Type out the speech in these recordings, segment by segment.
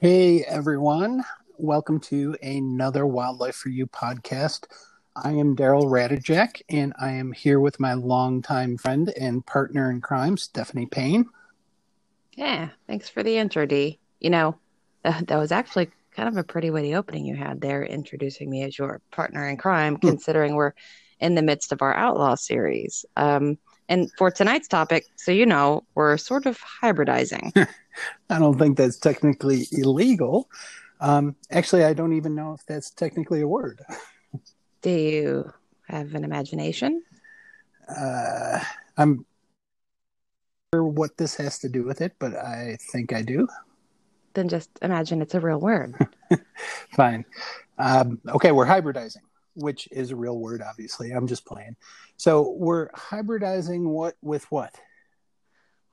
Hey everyone, welcome to another Wildlife for You podcast. I am Daryl Radijak, and I am here with my longtime friend and partner in crime, Stephanie Payne. Yeah, thanks for the intro, D. You know, uh, that was actually kind of a pretty witty opening you had there, introducing me as your partner in crime, Hmm. considering we're in the midst of our outlaw series. Um, and for tonight's topic, so you know, we're sort of hybridizing. I don't think that's technically illegal. Um, actually, I don't even know if that's technically a word. Do you have an imagination? Uh, I'm sure what this has to do with it, but I think I do. Then just imagine it's a real word. Fine. Um, okay, we're hybridizing, which is a real word, obviously. I'm just playing. So we're hybridizing what with what?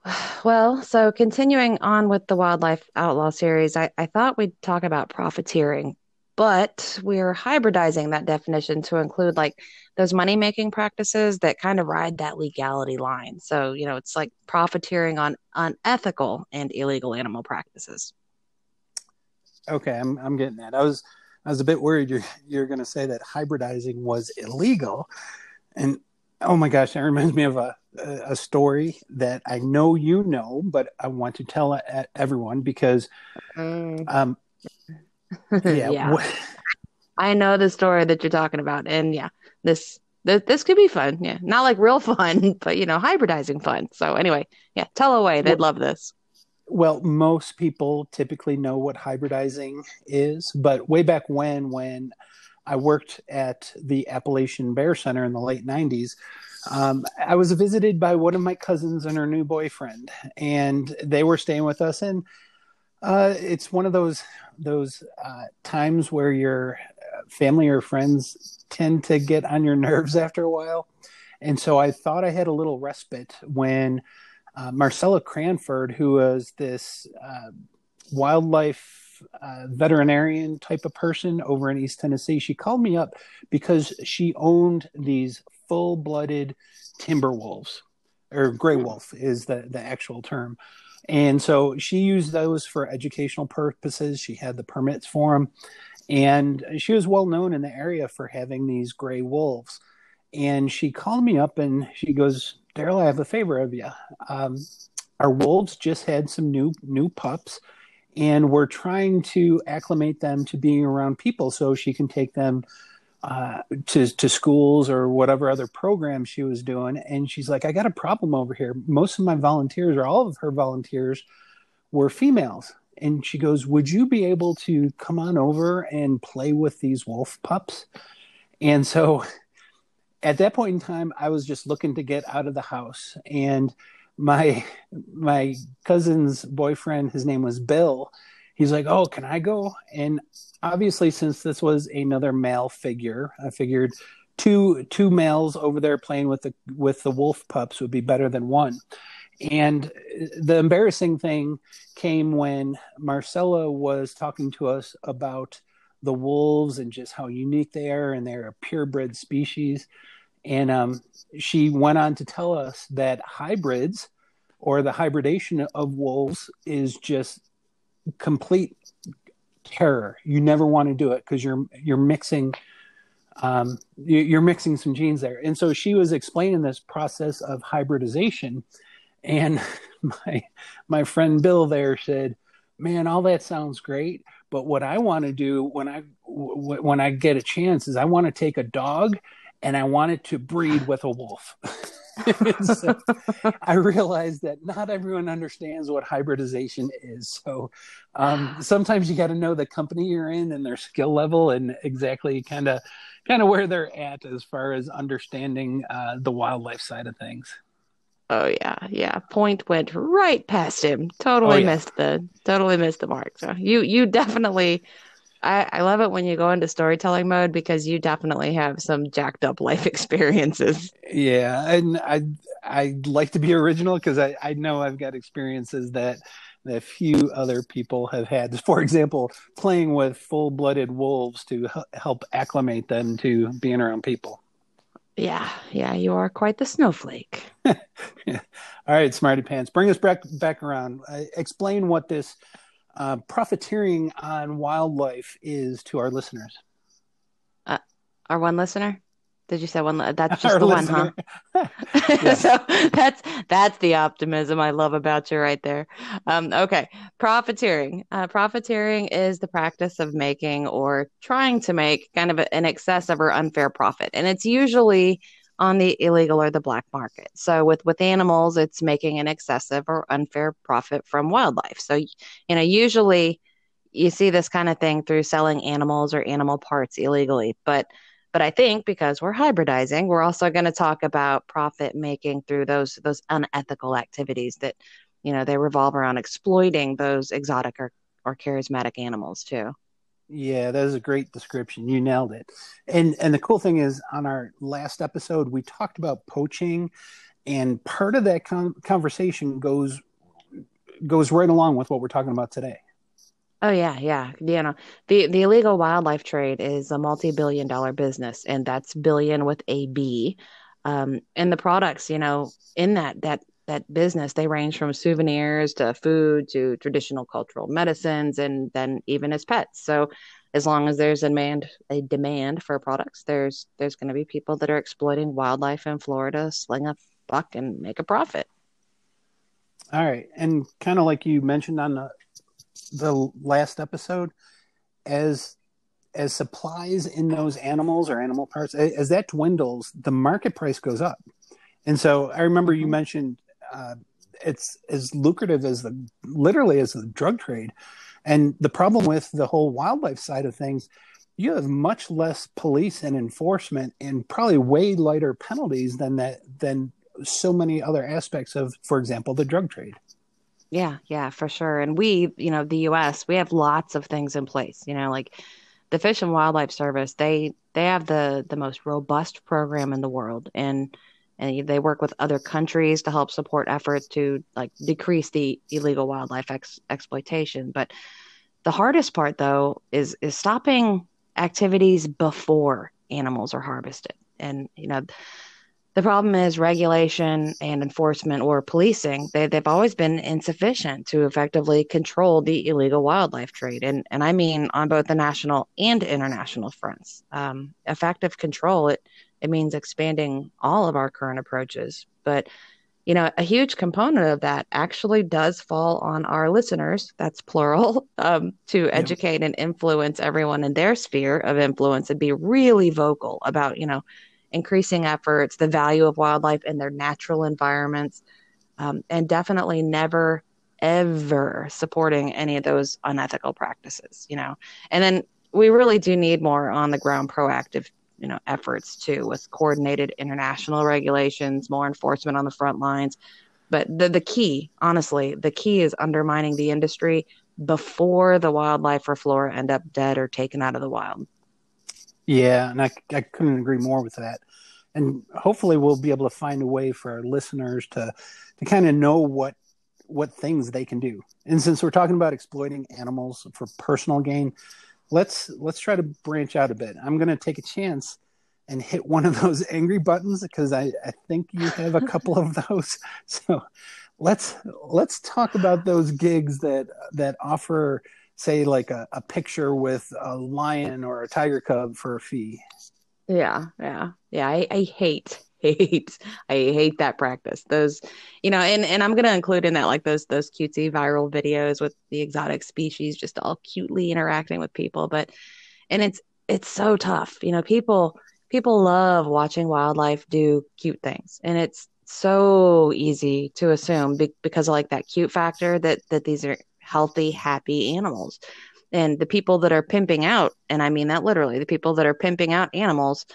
Well, so continuing on with the Wildlife Outlaw series, I, I thought we'd talk about profiteering, but we're hybridizing that definition to include like those money making practices that kind of ride that legality line. So, you know, it's like profiteering on unethical and illegal animal practices. Okay, I'm I'm getting that. I was I was a bit worried you're you're going to say that hybridizing was illegal, and oh my gosh, that reminds me of a a story that I know you know, but I want to tell everyone because um yeah, Yeah. I know the story that you're talking about, and yeah, this this, this could be fun. Yeah, not like real fun, but you know, hybridizing fun. So anyway, yeah, tell away. They'd love this. Well, most people typically know what hybridizing is, but way back when when I worked at the Appalachian Bear Center in the late 90s, um, I was visited by one of my cousins and her new boyfriend, and they were staying with us. And uh, it's one of those those uh, times where your uh, family or friends tend to get on your nerves after a while. And so I thought I had a little respite when uh, Marcella Cranford, who was this uh, wildlife uh, veterinarian type of person over in East Tennessee, she called me up because she owned these full blooded timber wolves, or gray wolf is the, the actual term. And so she used those for educational purposes. She had the permits for them. And she was well known in the area for having these gray wolves. And she called me up and she goes, Daryl, I have a favor of you. Um, our wolves just had some new new pups, and we're trying to acclimate them to being around people so she can take them uh, to to schools or whatever other program she was doing. And she's like, I got a problem over here. Most of my volunteers, or all of her volunteers, were females. And she goes, Would you be able to come on over and play with these wolf pups? And so at that point in time, I was just looking to get out of the house. And my my cousin's boyfriend, his name was Bill. He's like, "Oh, can I go?" And obviously, since this was another male figure, I figured two two males over there playing with the with the wolf pups would be better than one. And the embarrassing thing came when Marcella was talking to us about the wolves and just how unique they are, and they're a purebred species. And um, she went on to tell us that hybrids or the hybridation of wolves is just complete terror. You never want to do it because you're you're mixing um, you- you're mixing some genes there. And so she was explaining this process of hybridization, and my my friend Bill there said, "Man, all that sounds great, but what I want to do when I w- when I get a chance is I want to take a dog and I wanted to breed with a wolf." so I realized that not everyone understands what hybridization is. So um, sometimes you got to know the company you're in and their skill level and exactly kind of kind of where they're at as far as understanding uh, the wildlife side of things. Oh yeah, yeah. Point went right past him. Totally Oh, yeah. missed the totally missed the mark. So you you definitely I, I love it when you go into storytelling mode because you definitely have some jacked up life experiences. Yeah, and I I like to be original because I, I know I've got experiences that that few other people have had. For example, playing with full blooded wolves to help acclimate them to being around people. Yeah, yeah, you are quite the snowflake. All right, Smarty Pants, bring us back back around. Uh, explain what this uh, profiteering on wildlife is to our listeners? Uh, our one listener? Did you say one? That's just the listener. one, huh? so that's that's the optimism I love about you right there. Um, okay, profiteering. Uh, profiteering is the practice of making or trying to make kind of an excessive or unfair profit, and it's usually on the illegal or the black market. So with with animals, it's making an excessive or unfair profit from wildlife. So you know, usually you see this kind of thing through selling animals or animal parts illegally, but but I think because we're hybridizing, we're also going to talk about profit making through those those unethical activities that, you know, they revolve around exploiting those exotic or, or charismatic animals too. Yeah, that is a great description. You nailed it. And and the cool thing is on our last episode we talked about poaching and part of that con- conversation goes goes right along with what we're talking about today. Oh yeah, yeah. You know, the the illegal wildlife trade is a multi-billion dollar business and that's billion with a B. Um, and the products, you know, in that that that business, they range from souvenirs to food to traditional cultural medicines and then even as pets. So as long as there's a demand a demand for products, there's there's going to be people that are exploiting wildlife in Florida, sling a buck and make a profit. All right, and kind of like you mentioned on the the last episode, as as supplies in those animals or animal parts as that dwindles, the market price goes up. And so I remember you mm-hmm. mentioned uh, it's as lucrative as the literally as the drug trade. And the problem with the whole wildlife side of things, you have much less police and enforcement and probably way lighter penalties than that than so many other aspects of, for example, the drug trade. Yeah, yeah, for sure. And we, you know, the US, we have lots of things in place, you know, like the Fish and Wildlife Service, they they have the the most robust program in the world and and they work with other countries to help support efforts to like decrease the illegal wildlife ex- exploitation. But the hardest part though is is stopping activities before animals are harvested. And you know, the problem is regulation and enforcement or policing. They, they've always been insufficient to effectively control the illegal wildlife trade. And, and I mean on both the national and international fronts. Um, effective control, it, it means expanding all of our current approaches. But, you know, a huge component of that actually does fall on our listeners, that's plural, um, to educate yeah. and influence everyone in their sphere of influence and be really vocal about, you know, increasing efforts, the value of wildlife in their natural environments, um, and definitely never ever supporting any of those unethical practices you know and then we really do need more on the ground proactive you know efforts too with coordinated international regulations more enforcement on the front lines but the, the key honestly the key is undermining the industry before the wildlife or flora end up dead or taken out of the wild yeah, and I, I couldn't agree more with that. And hopefully, we'll be able to find a way for our listeners to to kind of know what what things they can do. And since we're talking about exploiting animals for personal gain, let's let's try to branch out a bit. I'm going to take a chance and hit one of those angry buttons because I, I think you have a couple of those. So let's let's talk about those gigs that that offer say like a, a picture with a lion or a tiger cub for a fee. Yeah, yeah, yeah. I, I hate hate I hate that practice. Those, you know, and and I'm gonna include in that like those those cutesy viral videos with the exotic species just all cutely interacting with people. But and it's it's so tough. You know, people people love watching wildlife do cute things, and it's so easy to assume be- because of like that cute factor that that these are healthy, happy animals. And the people that are pimping out, and I mean that literally, the people that are pimping out animals,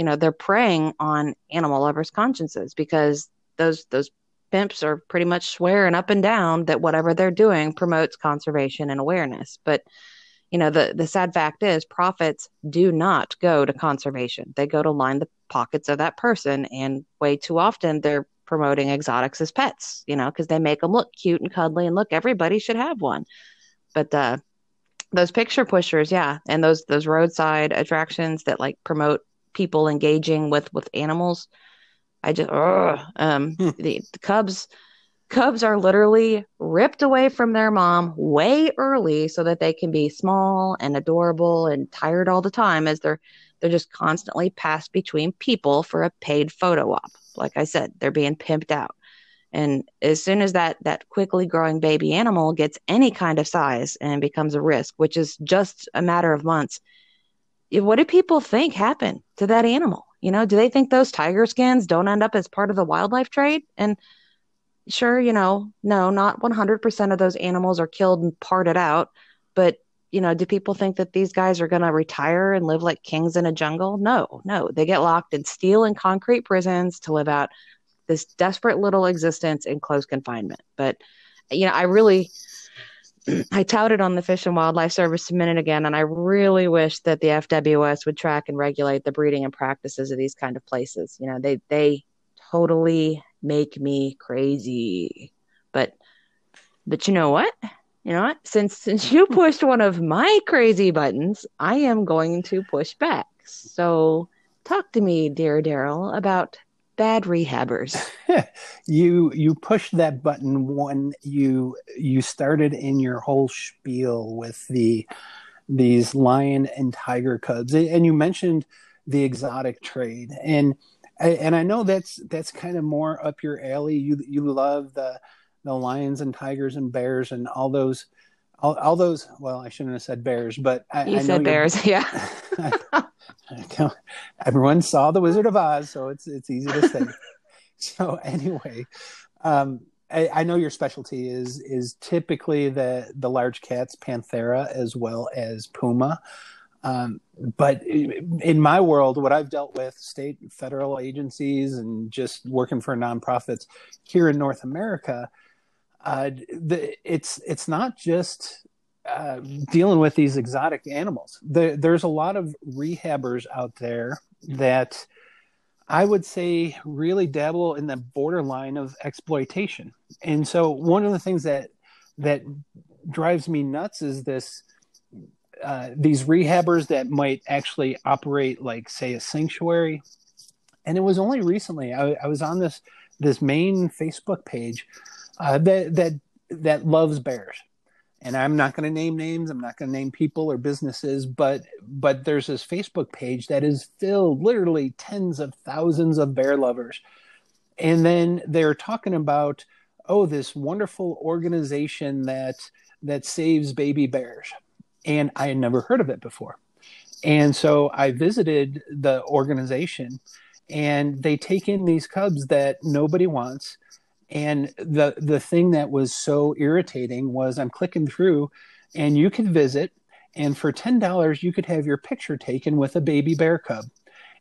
you know, they're preying on animal lovers' consciences because those those pimps are pretty much swearing up and down that whatever they're doing promotes conservation and awareness. But you know, the the sad fact is profits do not go to conservation. They go to line the pockets of that person and way too often they're promoting exotics as pets, you know, because they make them look cute and cuddly and look, everybody should have one. But uh, those picture pushers, yeah, and those those roadside attractions that like promote people engaging with with animals. I just, um, hmm. the, the Cubs, cubs are literally ripped away from their mom way early so that they can be small and adorable and tired all the time as they're they're just constantly passed between people for a paid photo op. Like I said, they're being pimped out. And as soon as that that quickly growing baby animal gets any kind of size and becomes a risk, which is just a matter of months, what do people think happened to that animal? You know, do they think those tiger skins don't end up as part of the wildlife trade? And sure, you know, no, not 100% of those animals are killed and parted out, but you know, do people think that these guys are going to retire and live like kings in a jungle? No, no. They get locked in steel and concrete prisons to live out this desperate little existence in close confinement. But, you know, I really, I touted on the Fish and Wildlife Service a minute again, and I really wish that the FWS would track and regulate the breeding and practices of these kind of places. You know, they they totally make me crazy. But but you know what? You know what? Since since you pushed one of my crazy buttons, I am going to push back. So talk to me, dear Daryl, about bad rehabbers. you you pushed that button when you you started in your whole spiel with the these lion and tiger cubs, and you mentioned the exotic trade, and and I know that's that's kind of more up your alley. You you love the the lions and tigers and bears and all those all, all those well i shouldn't have said bears but I, you I said bears yeah everyone saw the wizard of oz so it's it's easy to say. So anyway um, I, I, know your specialty is is typically the the large cats panthera as well as puma. Um, but in my world what i've dealt with state federal agencies and just working for nonprofits here in north america uh, the, it's it's not just uh, dealing with these exotic animals. The, there's a lot of rehabbers out there that I would say really dabble in the borderline of exploitation. And so one of the things that that drives me nuts is this uh, these rehabbers that might actually operate like say a sanctuary. And it was only recently I, I was on this this main Facebook page uh, that that that loves bears and i'm not going to name names i'm not going to name people or businesses but but there's this facebook page that is filled literally tens of thousands of bear lovers. And then they're talking about oh this wonderful organization that that saves baby bears. And i had never heard of it before. And so i visited the organization and they take in these cubs that nobody wants and the the thing that was so irritating was I'm clicking through, and you could visit, and for ten dollars you could have your picture taken with a baby bear cub,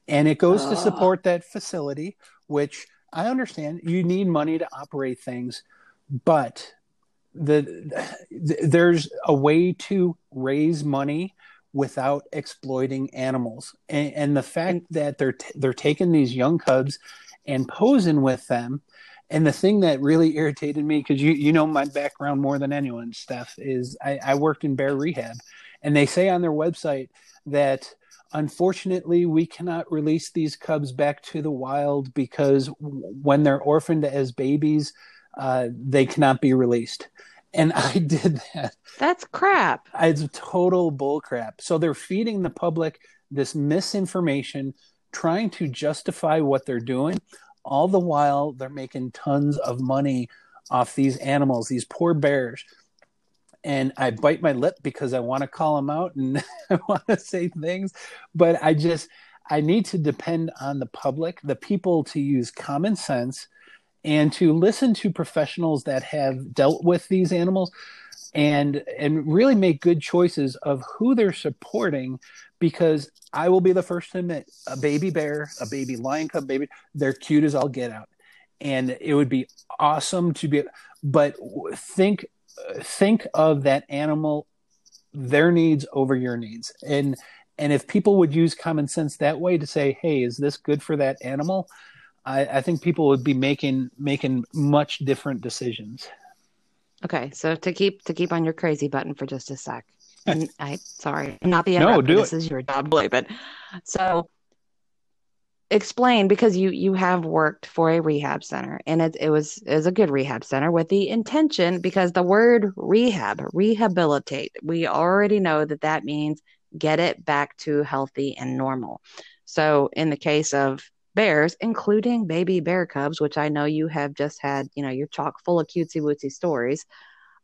and it goes to ah. support that facility, which I understand you need money to operate things, but the, the there's a way to raise money without exploiting animals, and, and the fact that they're t- they're taking these young cubs and posing with them and the thing that really irritated me because you you know my background more than anyone steph is I, I, worked in bear rehab and they say on their website that unfortunately we cannot release these cubs back to the wild because when they're orphaned as babies uh, they cannot be released. And i did that. That's crap. It's total bull crap so they're feeding the public this misinformation trying to justify what they're doing all the while, they're making tons of money off these animals, these poor bears. And I bite my lip because I want to call them out and I want to say things, but I just I need to depend on the public, the people to use common sense and to listen to professionals that have dealt with these animals and and really make good choices of who they're supporting because I will be the first to admit a baby bear, a baby lion cub baby, they're cute as all get out. And it would be awesome to be but think think of that animal their needs over your needs. And and if people would use common sense that way to say, "Hey, is this good for that animal?" I, I think people would be making making much different decisions. Okay, so to keep to keep on your crazy button for just a sec. I sorry, not the no, do this it. is your job, but so explain because you you have worked for a rehab center and it, it was is a good rehab center with the intention because the word rehab rehabilitate we already know that that means get it back to healthy and normal so in the case of bears including baby bear cubs which i know you have just had you know you're chock full of cutesy wootsy stories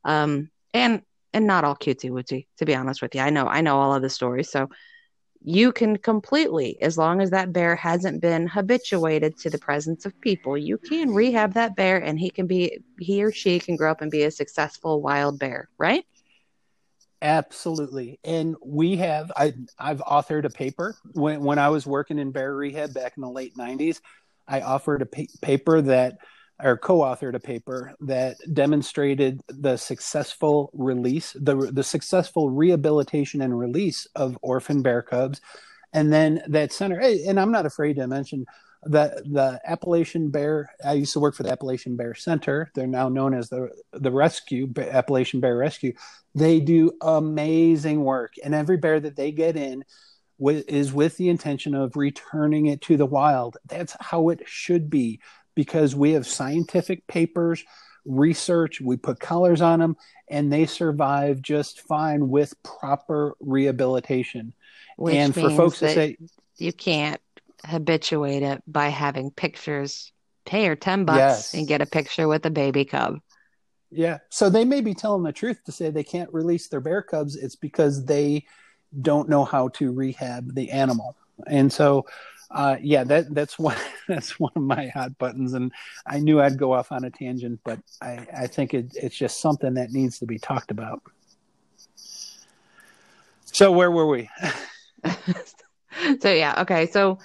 um and and not all cutesy wootsy to be honest with you i know i know all of the stories so you can completely, as long as that bear hasn't been habituated to the presence of people, you can rehab that bear and he can be, he or she can grow up and be a successful wild bear, right? Absolutely. And we have, I, I've authored a paper when, when I was working in bear rehab back in the late 90s. I offered a pa- paper that or co-authored a paper that demonstrated the successful release, the the successful rehabilitation and release of orphan bear cubs, and then that center. And I'm not afraid to mention the the Appalachian Bear. I used to work for the Appalachian Bear Center. They're now known as the the Rescue Appalachian Bear Rescue. They do amazing work, and every bear that they get in is with the intention of returning it to the wild. That's how it should be because we have scientific papers, research, we put colors on them, and they survive just fine with proper rehabilitation. Which and for folks to say you can't habituate it by having pictures, pay her 10 bucks yes. and get a picture with a baby cub. Yeah. So they may be telling the truth to say they can't release their bear cubs. It's because they don't know how to rehab the animal. And so uh, yeah, that that's one that's one of my hot buttons, and I knew I'd go off on a tangent, but I, I think it, it's just something that needs to be talked about. So where were we? so yeah, okay, so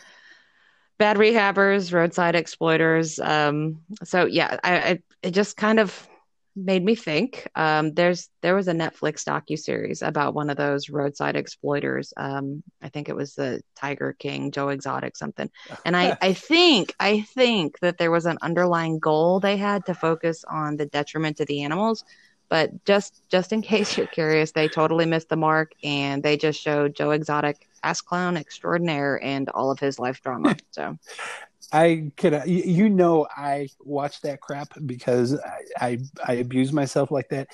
bad rehabbers, roadside exploiters. Um, so yeah, I, I it just kind of made me think. Um, there's there was a Netflix docu series about one of those roadside exploiters. Um, I think it was the Tiger King, Joe Exotic, something. And I I think I think that there was an underlying goal they had to focus on the detriment to the animals. But just just in case you're curious, they totally missed the mark, and they just showed Joe Exotic, ass clown extraordinaire, and all of his life drama. So I could, you know, I watch that crap because I, I, I abuse myself like that.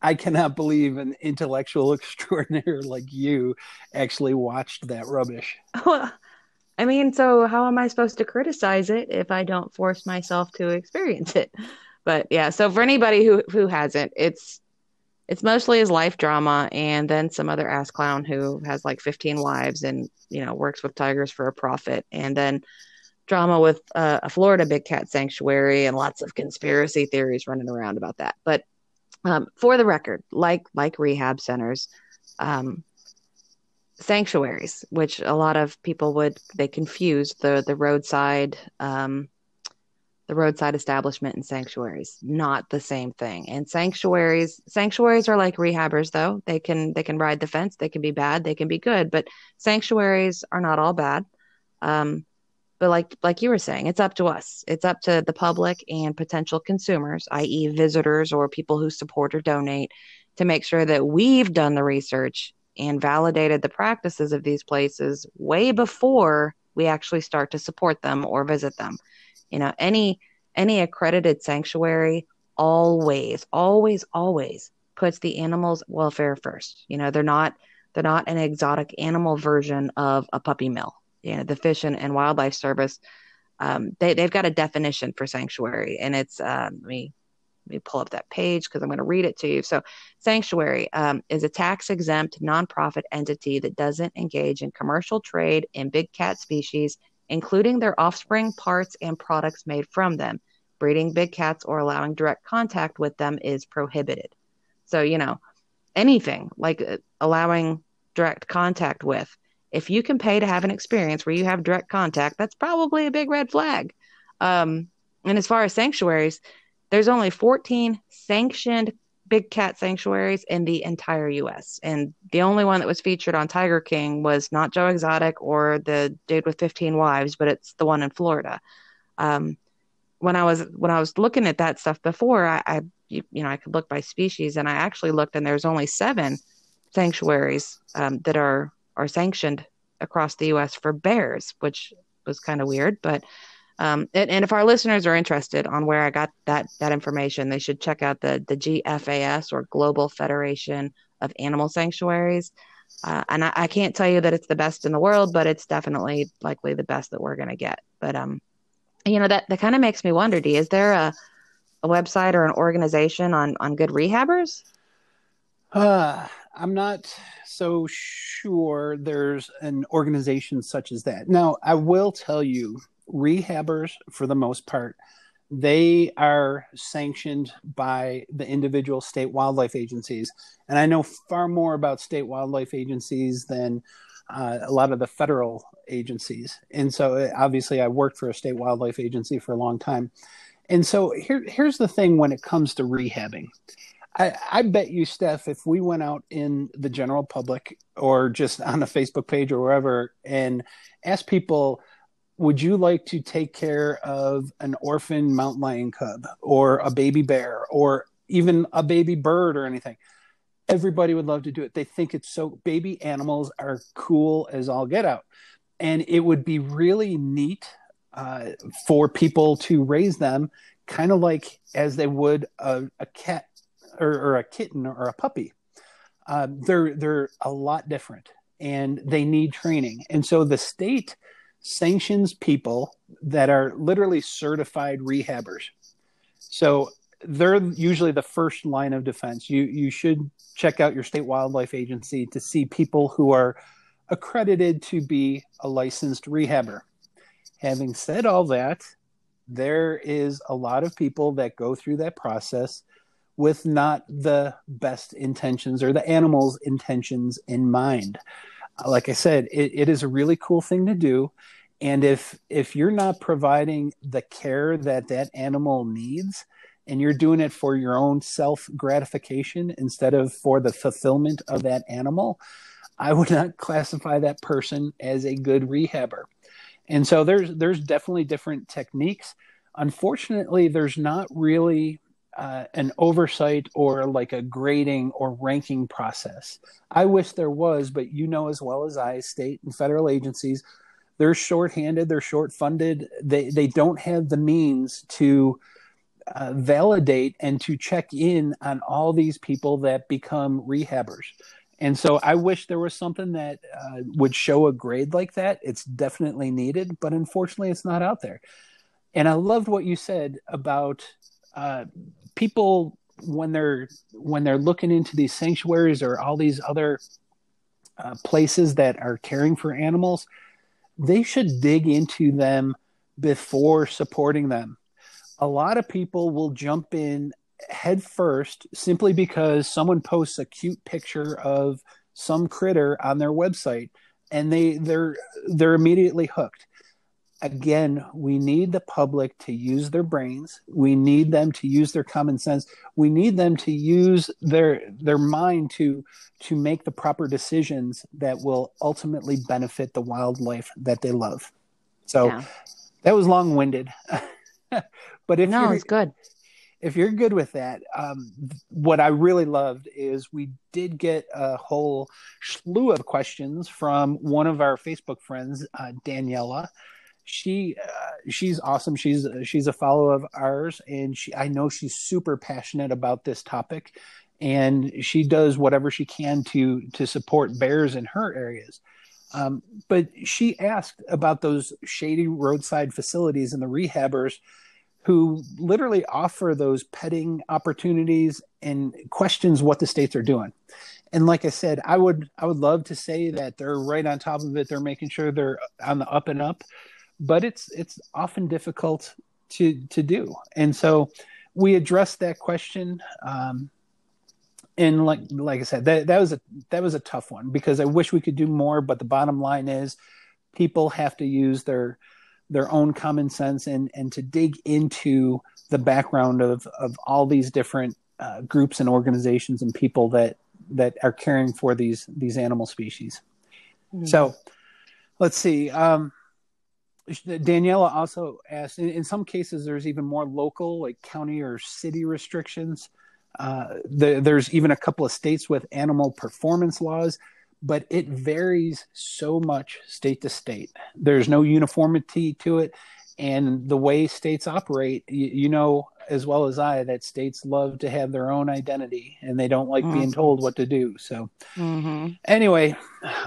I cannot believe an intellectual extraordinaire like you actually watched that rubbish. Well, I mean, so how am I supposed to criticize it if I don't force myself to experience it? But yeah, so for anybody who who hasn't, it's it's mostly his life drama and then some other ass clown who has like 15 wives and you know works with tigers for a profit and then drama with uh, a Florida big cat sanctuary and lots of conspiracy theories running around about that. But um, for the record, like like rehab centers, um, sanctuaries, which a lot of people would they confuse the the roadside um, the roadside establishment and sanctuaries, not the same thing. And sanctuaries sanctuaries are like rehabbers though. They can they can ride the fence, they can be bad, they can be good, but sanctuaries are not all bad. Um, but like like you were saying it's up to us. It's up to the public and potential consumers i.e visitors or people who support or donate to make sure that we've done the research and validated the practices of these places way before we actually start to support them or visit them. You know any any accredited sanctuary always always always puts the animals welfare first. You know they're not they're not an exotic animal version of a puppy mill you know, the Fish and, and Wildlife Service, um, they, they've got a definition for sanctuary, and it's um, let me let me pull up that page because I'm going to read it to you. So, sanctuary um, is a tax exempt nonprofit entity that doesn't engage in commercial trade in big cat species, including their offspring, parts, and products made from them. Breeding big cats or allowing direct contact with them is prohibited. So, you know, anything like uh, allowing direct contact with if you can pay to have an experience where you have direct contact, that's probably a big red flag. Um, and as far as sanctuaries, there's only 14 sanctioned big cat sanctuaries in the entire US. And the only one that was featured on Tiger King was not Joe Exotic or the dude with 15 wives, but it's the one in Florida. Um, when I was when I was looking at that stuff before, I, I you, you, know I could look by species, and I actually looked, and there's only seven sanctuaries um, that are are sanctioned across the U.S. for bears, which was kind of weird. But um, and, and, if our listeners are interested on where I got that that information, they should check out the the GFAS or Global Federation of Animal Sanctuaries. Uh, and I, I, can't tell you that it's the best in the world, but it's definitely likely the best that we're going to get. But um, you know that that kind of makes me wonder. D, is there a a website or an organization on on good rehabbers? Uh, I'm not so sure there's an organization such as that. Now, I will tell you, rehabbers, for the most part, they are sanctioned by the individual state wildlife agencies. And I know far more about state wildlife agencies than uh, a lot of the federal agencies. And so, obviously, I worked for a state wildlife agency for a long time. And so, here, here's the thing when it comes to rehabbing I, I, bet you, Steph, if we went out in the general public or just on the Facebook page or wherever and asked people, would you like to take care of an orphan mountain lion cub or a baby bear or even a baby bird or anything? Everybody would love to do it. They think it's so, baby animals are cool as all get out. And it would be really neat uh, for people to raise them kind of like as they would a, a cat or, or a kitten or a puppy. Uh, they're they're a lot different, and they need training. And so the state sanctions people that are literally certified rehabbers. So they're usually the first line of defense. You you should check out your state wildlife agency to see people who are accredited to be a licensed rehabber. Having said all that, there is a lot of people that go through that process with not the best intentions or the animal's intentions in mind. Uh, like I said, it, it is a really cool thing to do. And if if you're not providing the care that that animal needs, and you're doing it for your own self gratification instead of for the fulfillment of that animal, I would not classify that person as a good rehabber. And so there's there's definitely different techniques. Unfortunately, there's not really uh, an oversight or like a grading or ranking process. I wish there was, but you know as well as I, state and federal agencies, they're short-handed, they're short-funded, they they don't have the means to uh, validate and to check in on all these people that become rehabbers. And so I wish there was something that uh, would show a grade like that. It's definitely needed, but unfortunately, it's not out there. And I loved what you said about uh, people when they're when they're looking into these sanctuaries or all these other uh, places that are caring for animals, they should dig into them before supporting them. A lot of people will jump in head first simply because someone posts a cute picture of some critter on their website and they they're they're immediately hooked again, we need the public to use their brains. We need them to use their common sense. We need them to use their their mind to to make the proper decisions that will ultimately benefit the wildlife that they love. So yeah. that was long winded, but if no, it's good. If you're good with that, um, what I really loved is we did get a whole slew of questions from one of our Facebook friends, uh, Daniela she uh, she's awesome. She's she's a follower of ours and she i know she's super passionate about this topic and she does whatever she can to to support bears in her areas. Um, but she asked about those shady roadside facilities and the rehabbers who literally offer those petting opportunities and questions what the states are doing. And like i said i would i would love to say that they're right on top of it. They're making sure they're on the up and up but it's it's often difficult to to do. And so we addressed that question. Um, and like like I said, that that was a that was a tough one because I wish we could do more. But the bottom line is, people have to use their their own common sense and and to dig into the background of of all these different uh, groups and organizations and people that that are caring for these these animal species. Mm-hmm. So let's see. Um, Daniela also asked in, in, some cases, there's even more local, like county or city restrictions. Uh, the, there's even a couple of states with animal performance laws. but it varies so much state to state. There's no uniformity to it. And the way states operate, you, you know as well as I that states love to have their own identity and they don't like mm-hmm. being told what to do. So, mm-hmm. anyway,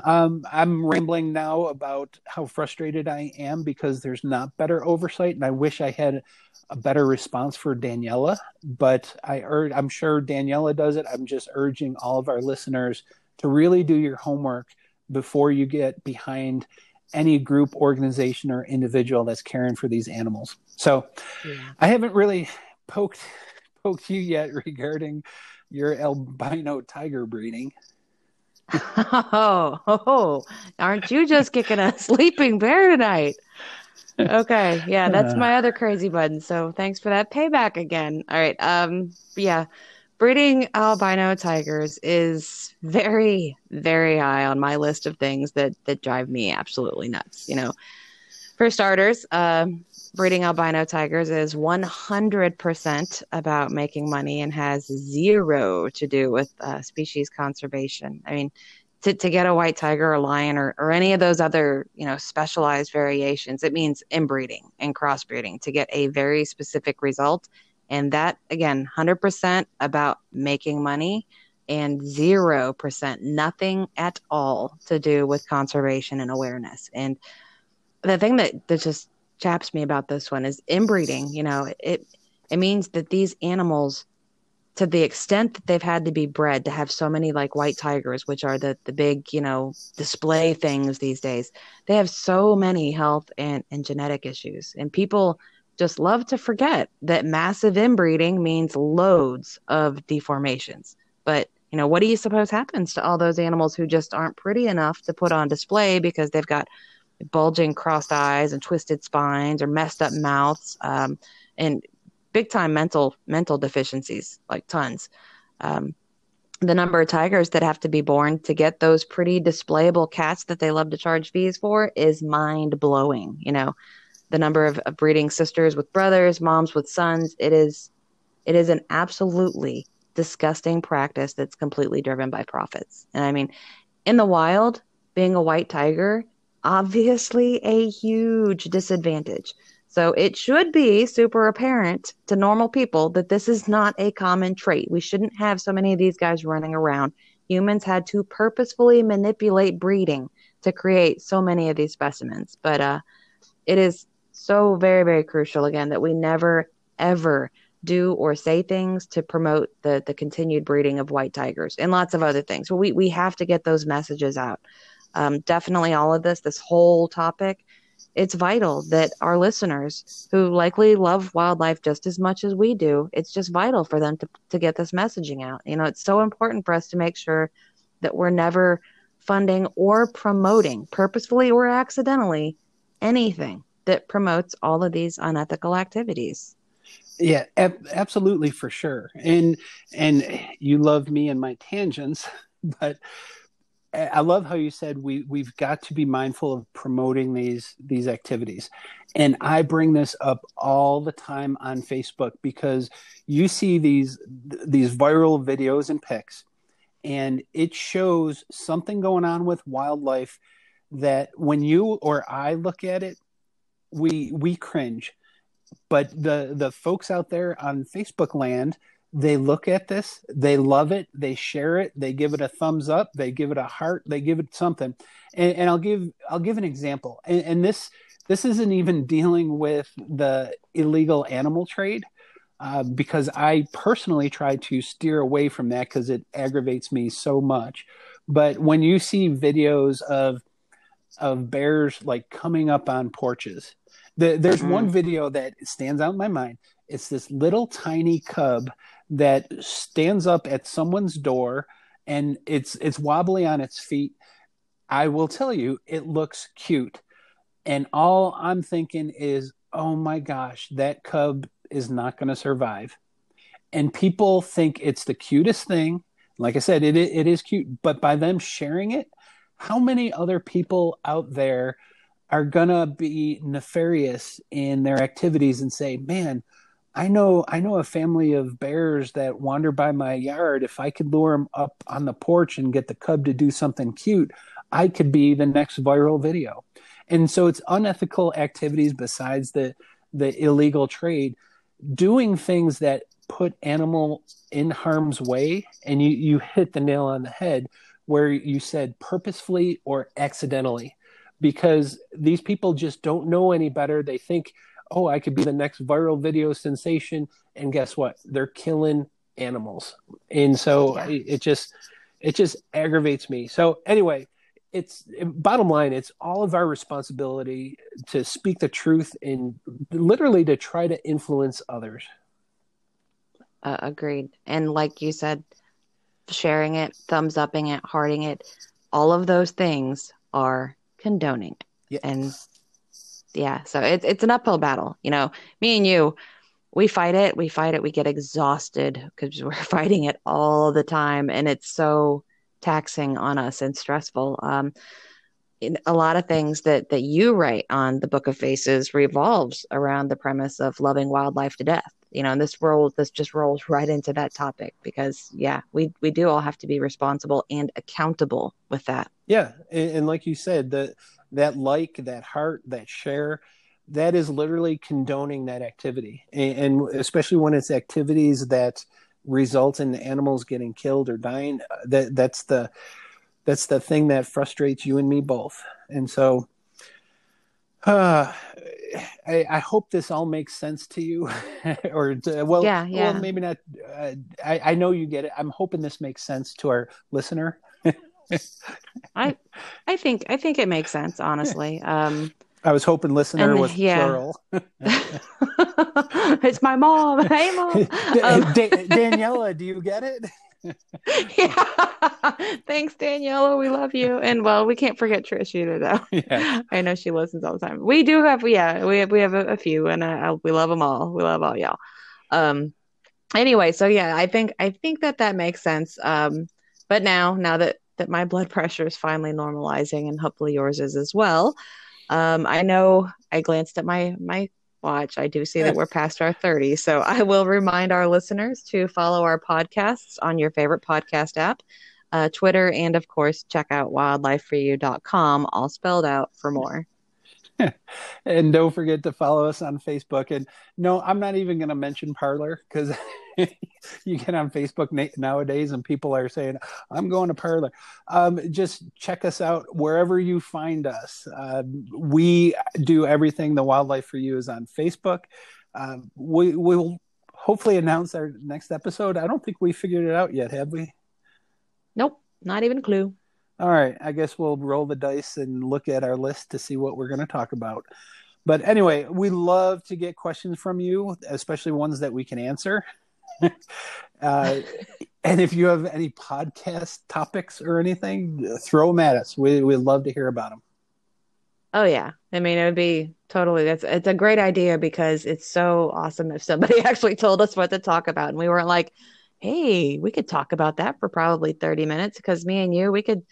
um, I'm rambling now about how frustrated I am because there's not better oversight, and I wish I had a better response for Daniela. But I urge, I'm sure Daniela does it. I'm just urging all of our listeners to really do your homework before you get behind any group, organization, or individual that's caring for these animals. So yeah. I haven't really poked poked you yet regarding your albino tiger breeding. Oh, oh, aren't you just kicking a sleeping bear tonight? Okay, yeah, that's my other crazy button. So thanks for that payback again. All right, um, yeah, breeding albino tigers is very very high on my list of things that that drive me absolutely nuts you know for starters uh, breeding albino tigers is 100% about making money and has zero to do with uh, species conservation i mean to, to get a white tiger or lion or, or any of those other you know specialized variations it means inbreeding and crossbreeding to get a very specific result and that, again, 100% about making money and 0%, nothing at all to do with conservation and awareness. And the thing that, that just chaps me about this one is inbreeding. You know, it, it means that these animals, to the extent that they've had to be bred to have so many like white tigers, which are the, the big, you know, display things these days, they have so many health and, and genetic issues. And people, just love to forget that massive inbreeding means loads of deformations. But, you know, what do you suppose happens to all those animals who just aren't pretty enough to put on display because they've got bulging crossed eyes and twisted spines or messed up mouths um, and big time mental mental deficiencies like tons um, the number of tigers that have to be born to get those pretty displayable cats that they love to charge fees for is mind blowing you know the number of, of breeding sisters with brothers, moms with sons. It is it is an absolutely disgusting practice that's completely driven by profits. And I mean, in the wild, being a white tiger, obviously a huge disadvantage. So it should be super apparent to normal people that this is not a common trait. We shouldn't have so many of these guys running around. Humans had to purposefully manipulate breeding to create so many of these specimens. But uh, it is so very, very crucial again that we never, ever do or say things to promote the the continued breeding of white tigers and lots of other things. But we we have to get those messages out. Um, definitely, all of this, this whole topic, it's vital that our listeners, who likely love wildlife just as much as we do, it's just vital for them to to get this messaging out. You know, it's so important for us to make sure that we're never funding or promoting, purposefully or accidentally, anything that promotes all of these unethical activities. Yeah, ab- absolutely for sure. And and you love me and my tangents, but I love how you said we we've got to be mindful of promoting these these activities. And I bring this up all the time on Facebook because you see these these viral videos and pics and it shows something going on with wildlife that when you or I look at it we we cringe but the the folks out there on facebook land they look at this they love it they share it they give it a thumbs up they give it a heart they give it something and, and i'll give i'll give an example and, and, this this isn't even dealing with the illegal animal trade uh, because i personally try to steer away from that because it aggravates me so much but when you see videos of of bears like coming up on porches the, there's mm-hmm. one video that stands out in my mind. It's this little tiny cub that stands up at someone's door and it's it's wobbly on its feet. I will tell you, it looks cute. And all I'm thinking is, oh my gosh, that cub is not going to survive. And people think it's the cutest thing. Like I said, it it is cute, but by them sharing it, how many other people out there are gonna be nefarious in their activities and say, "Man, I know I know a family of bears that wander by my yard. If I could lure them up on the porch and get the cub to do something cute, I could be the next viral video. And so it's unethical activities besides the the illegal trade, doing things that put animal in harm's way. And you you hit the nail on the head where you said purposefully or accidentally, because these people just don't know any better. They think oh, I could be the next viral video sensation. And guess what? They're killing animals. And so yeah. it, it just it just aggravates me. So anyway, it's bottom line, it's all of our responsibility to speak the truth and literally to try to influence others. Uh, agreed. And like you said, sharing it, thumbs upping it, hearting it, all of those things are condoning. Yeah. And yeah, so it's it's an uphill battle. You know, me and you, we fight it, we fight it, we get exhausted because we're fighting it all the time, and it's so taxing on us and stressful. Um, a lot of things that that you write on the Book of Faces revolves around the premise of loving wildlife to death. You know, and this rolls this just rolls right into that topic because yeah, we we do all have to be responsible and accountable with that. Yeah, and, and like you said, the that like, that heart, that share, that is literally condoning that activity. And, and especially when it's activities that result in animals getting killed or dying, uh, that that's the that's the thing that frustrates you and me both. And so uh, I, I, hope this all makes sense to you, or to, well, yeah, yeah. well, maybe not. Uh, I, I know you get it. I'm hoping this makes sense to our listener. I I think I think it makes sense, honestly. Um, I was hoping listener and, was yeah. plural. it's my mom. Hey, mom. Um, da- Daniela, do you get it? yeah. Thanks, Daniela. We love you. And well, we can't forget Trish either, though. Yeah. I know she listens all the time. We do have, yeah, we have, we have a, a few, and uh, we love them all. We love all y'all. Um. Anyway, so yeah, I think I think that that makes sense. Um. But now, now that that my blood pressure is finally normalizing, and hopefully yours is as well. Um, I know I glanced at my my watch. I do see that we're past our 30. So I will remind our listeners to follow our podcasts on your favorite podcast app, uh, Twitter, and of course, check out wildlifeforyou.com, all spelled out for more. and don't forget to follow us on Facebook. And no, I'm not even going to mention Parler because you get on Facebook na- nowadays and people are saying, I'm going to Parler. Um, just check us out wherever you find us. Uh, we do everything. The Wildlife for You is on Facebook. Uh, we will hopefully announce our next episode. I don't think we figured it out yet, have we? Nope, not even a clue. All right, I guess we'll roll the dice and look at our list to see what we're going to talk about. But anyway, we love to get questions from you, especially ones that we can answer. uh, and if you have any podcast topics or anything, throw them at us. We we'd love to hear about them. Oh yeah, I mean it would be totally. That's it's a great idea because it's so awesome if somebody actually told us what to talk about and we weren't like, hey, we could talk about that for probably 30 minutes because me and you, we could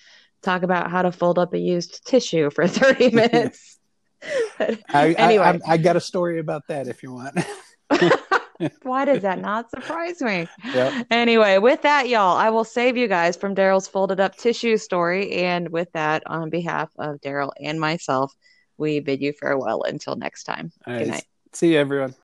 talk about how to fold up a used tissue for 30 minutes. I, anyway, I, I, I, got a story about that if you want. Why does that not surprise me? Yep. Anyway, with that, y'all, I will save you guys from Daryl's folded up tissue story. And with that, on behalf of Daryl and myself, we bid you farewell until next time. Good night. See you, everyone.